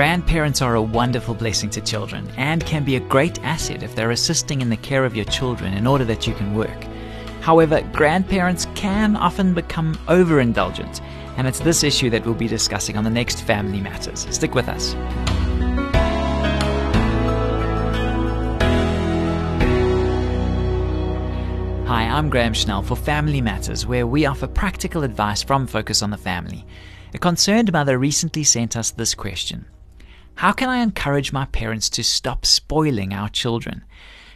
Grandparents are a wonderful blessing to children and can be a great asset if they're assisting in the care of your children in order that you can work. However, grandparents can often become overindulgent, and it's this issue that we'll be discussing on the next Family Matters. Stick with us. Hi, I'm Graham Schnell for Family Matters, where we offer practical advice from Focus on the Family. A concerned mother recently sent us this question How can I encourage my parents to stop spoiling our children?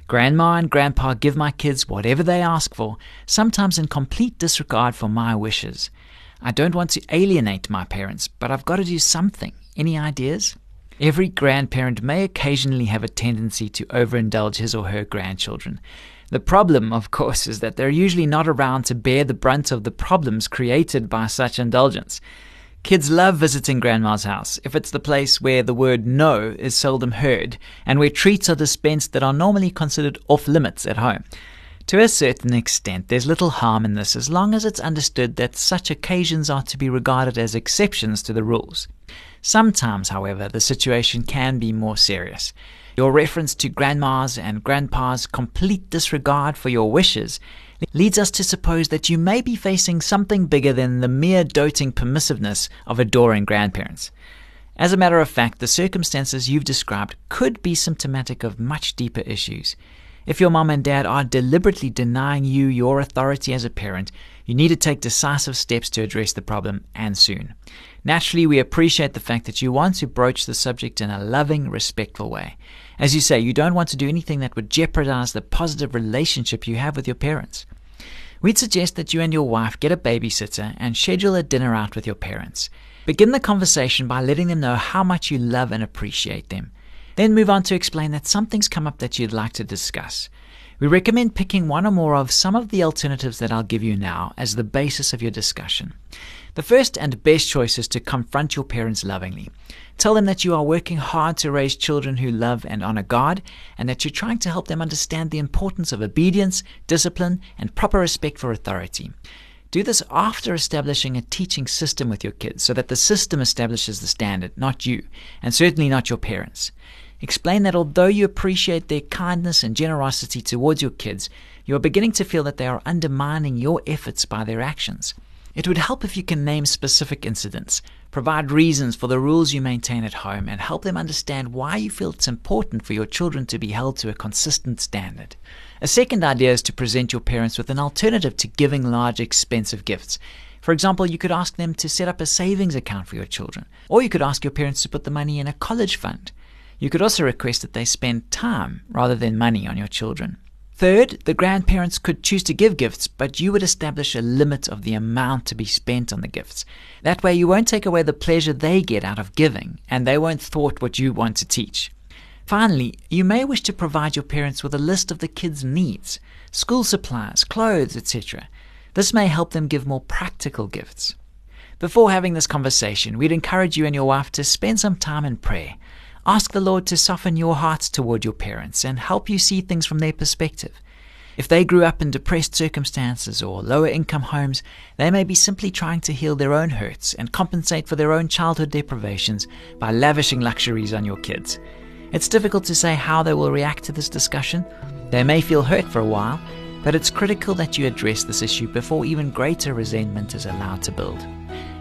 Grandma and grandpa give my kids whatever they ask for, sometimes in complete disregard for my wishes. I don't want to alienate my parents, but I've got to do something. Any ideas? Every grandparent may occasionally have a tendency to overindulge his or her grandchildren. The problem, of course, is that they're usually not around to bear the brunt of the problems created by such indulgence. Kids love visiting grandma's house if it's the place where the word no is seldom heard and where treats are dispensed that are normally considered off limits at home. To a certain extent, there's little harm in this as long as it's understood that such occasions are to be regarded as exceptions to the rules. Sometimes, however, the situation can be more serious. Your reference to grandma's and grandpa's complete disregard for your wishes leads us to suppose that you may be facing something bigger than the mere doting permissiveness of adoring grandparents. As a matter of fact, the circumstances you've described could be symptomatic of much deeper issues. If your mom and dad are deliberately denying you your authority as a parent, you need to take decisive steps to address the problem and soon. Naturally, we appreciate the fact that you want to broach the subject in a loving, respectful way. As you say, you don't want to do anything that would jeopardize the positive relationship you have with your parents. We'd suggest that you and your wife get a babysitter and schedule a dinner out with your parents. Begin the conversation by letting them know how much you love and appreciate them. Then move on to explain that something's come up that you'd like to discuss. We recommend picking one or more of some of the alternatives that I'll give you now as the basis of your discussion. The first and best choice is to confront your parents lovingly. Tell them that you are working hard to raise children who love and honor God, and that you're trying to help them understand the importance of obedience, discipline, and proper respect for authority. Do this after establishing a teaching system with your kids so that the system establishes the standard, not you, and certainly not your parents. Explain that although you appreciate their kindness and generosity towards your kids, you are beginning to feel that they are undermining your efforts by their actions. It would help if you can name specific incidents, provide reasons for the rules you maintain at home, and help them understand why you feel it's important for your children to be held to a consistent standard. A second idea is to present your parents with an alternative to giving large, expensive gifts. For example, you could ask them to set up a savings account for your children, or you could ask your parents to put the money in a college fund. You could also request that they spend time rather than money on your children. Third, the grandparents could choose to give gifts, but you would establish a limit of the amount to be spent on the gifts. That way, you won't take away the pleasure they get out of giving, and they won't thwart what you want to teach. Finally, you may wish to provide your parents with a list of the kids' needs school supplies, clothes, etc. This may help them give more practical gifts. Before having this conversation, we'd encourage you and your wife to spend some time in prayer. Ask the Lord to soften your hearts toward your parents and help you see things from their perspective. If they grew up in depressed circumstances or lower income homes, they may be simply trying to heal their own hurts and compensate for their own childhood deprivations by lavishing luxuries on your kids. It's difficult to say how they will react to this discussion. They may feel hurt for a while, but it's critical that you address this issue before even greater resentment is allowed to build.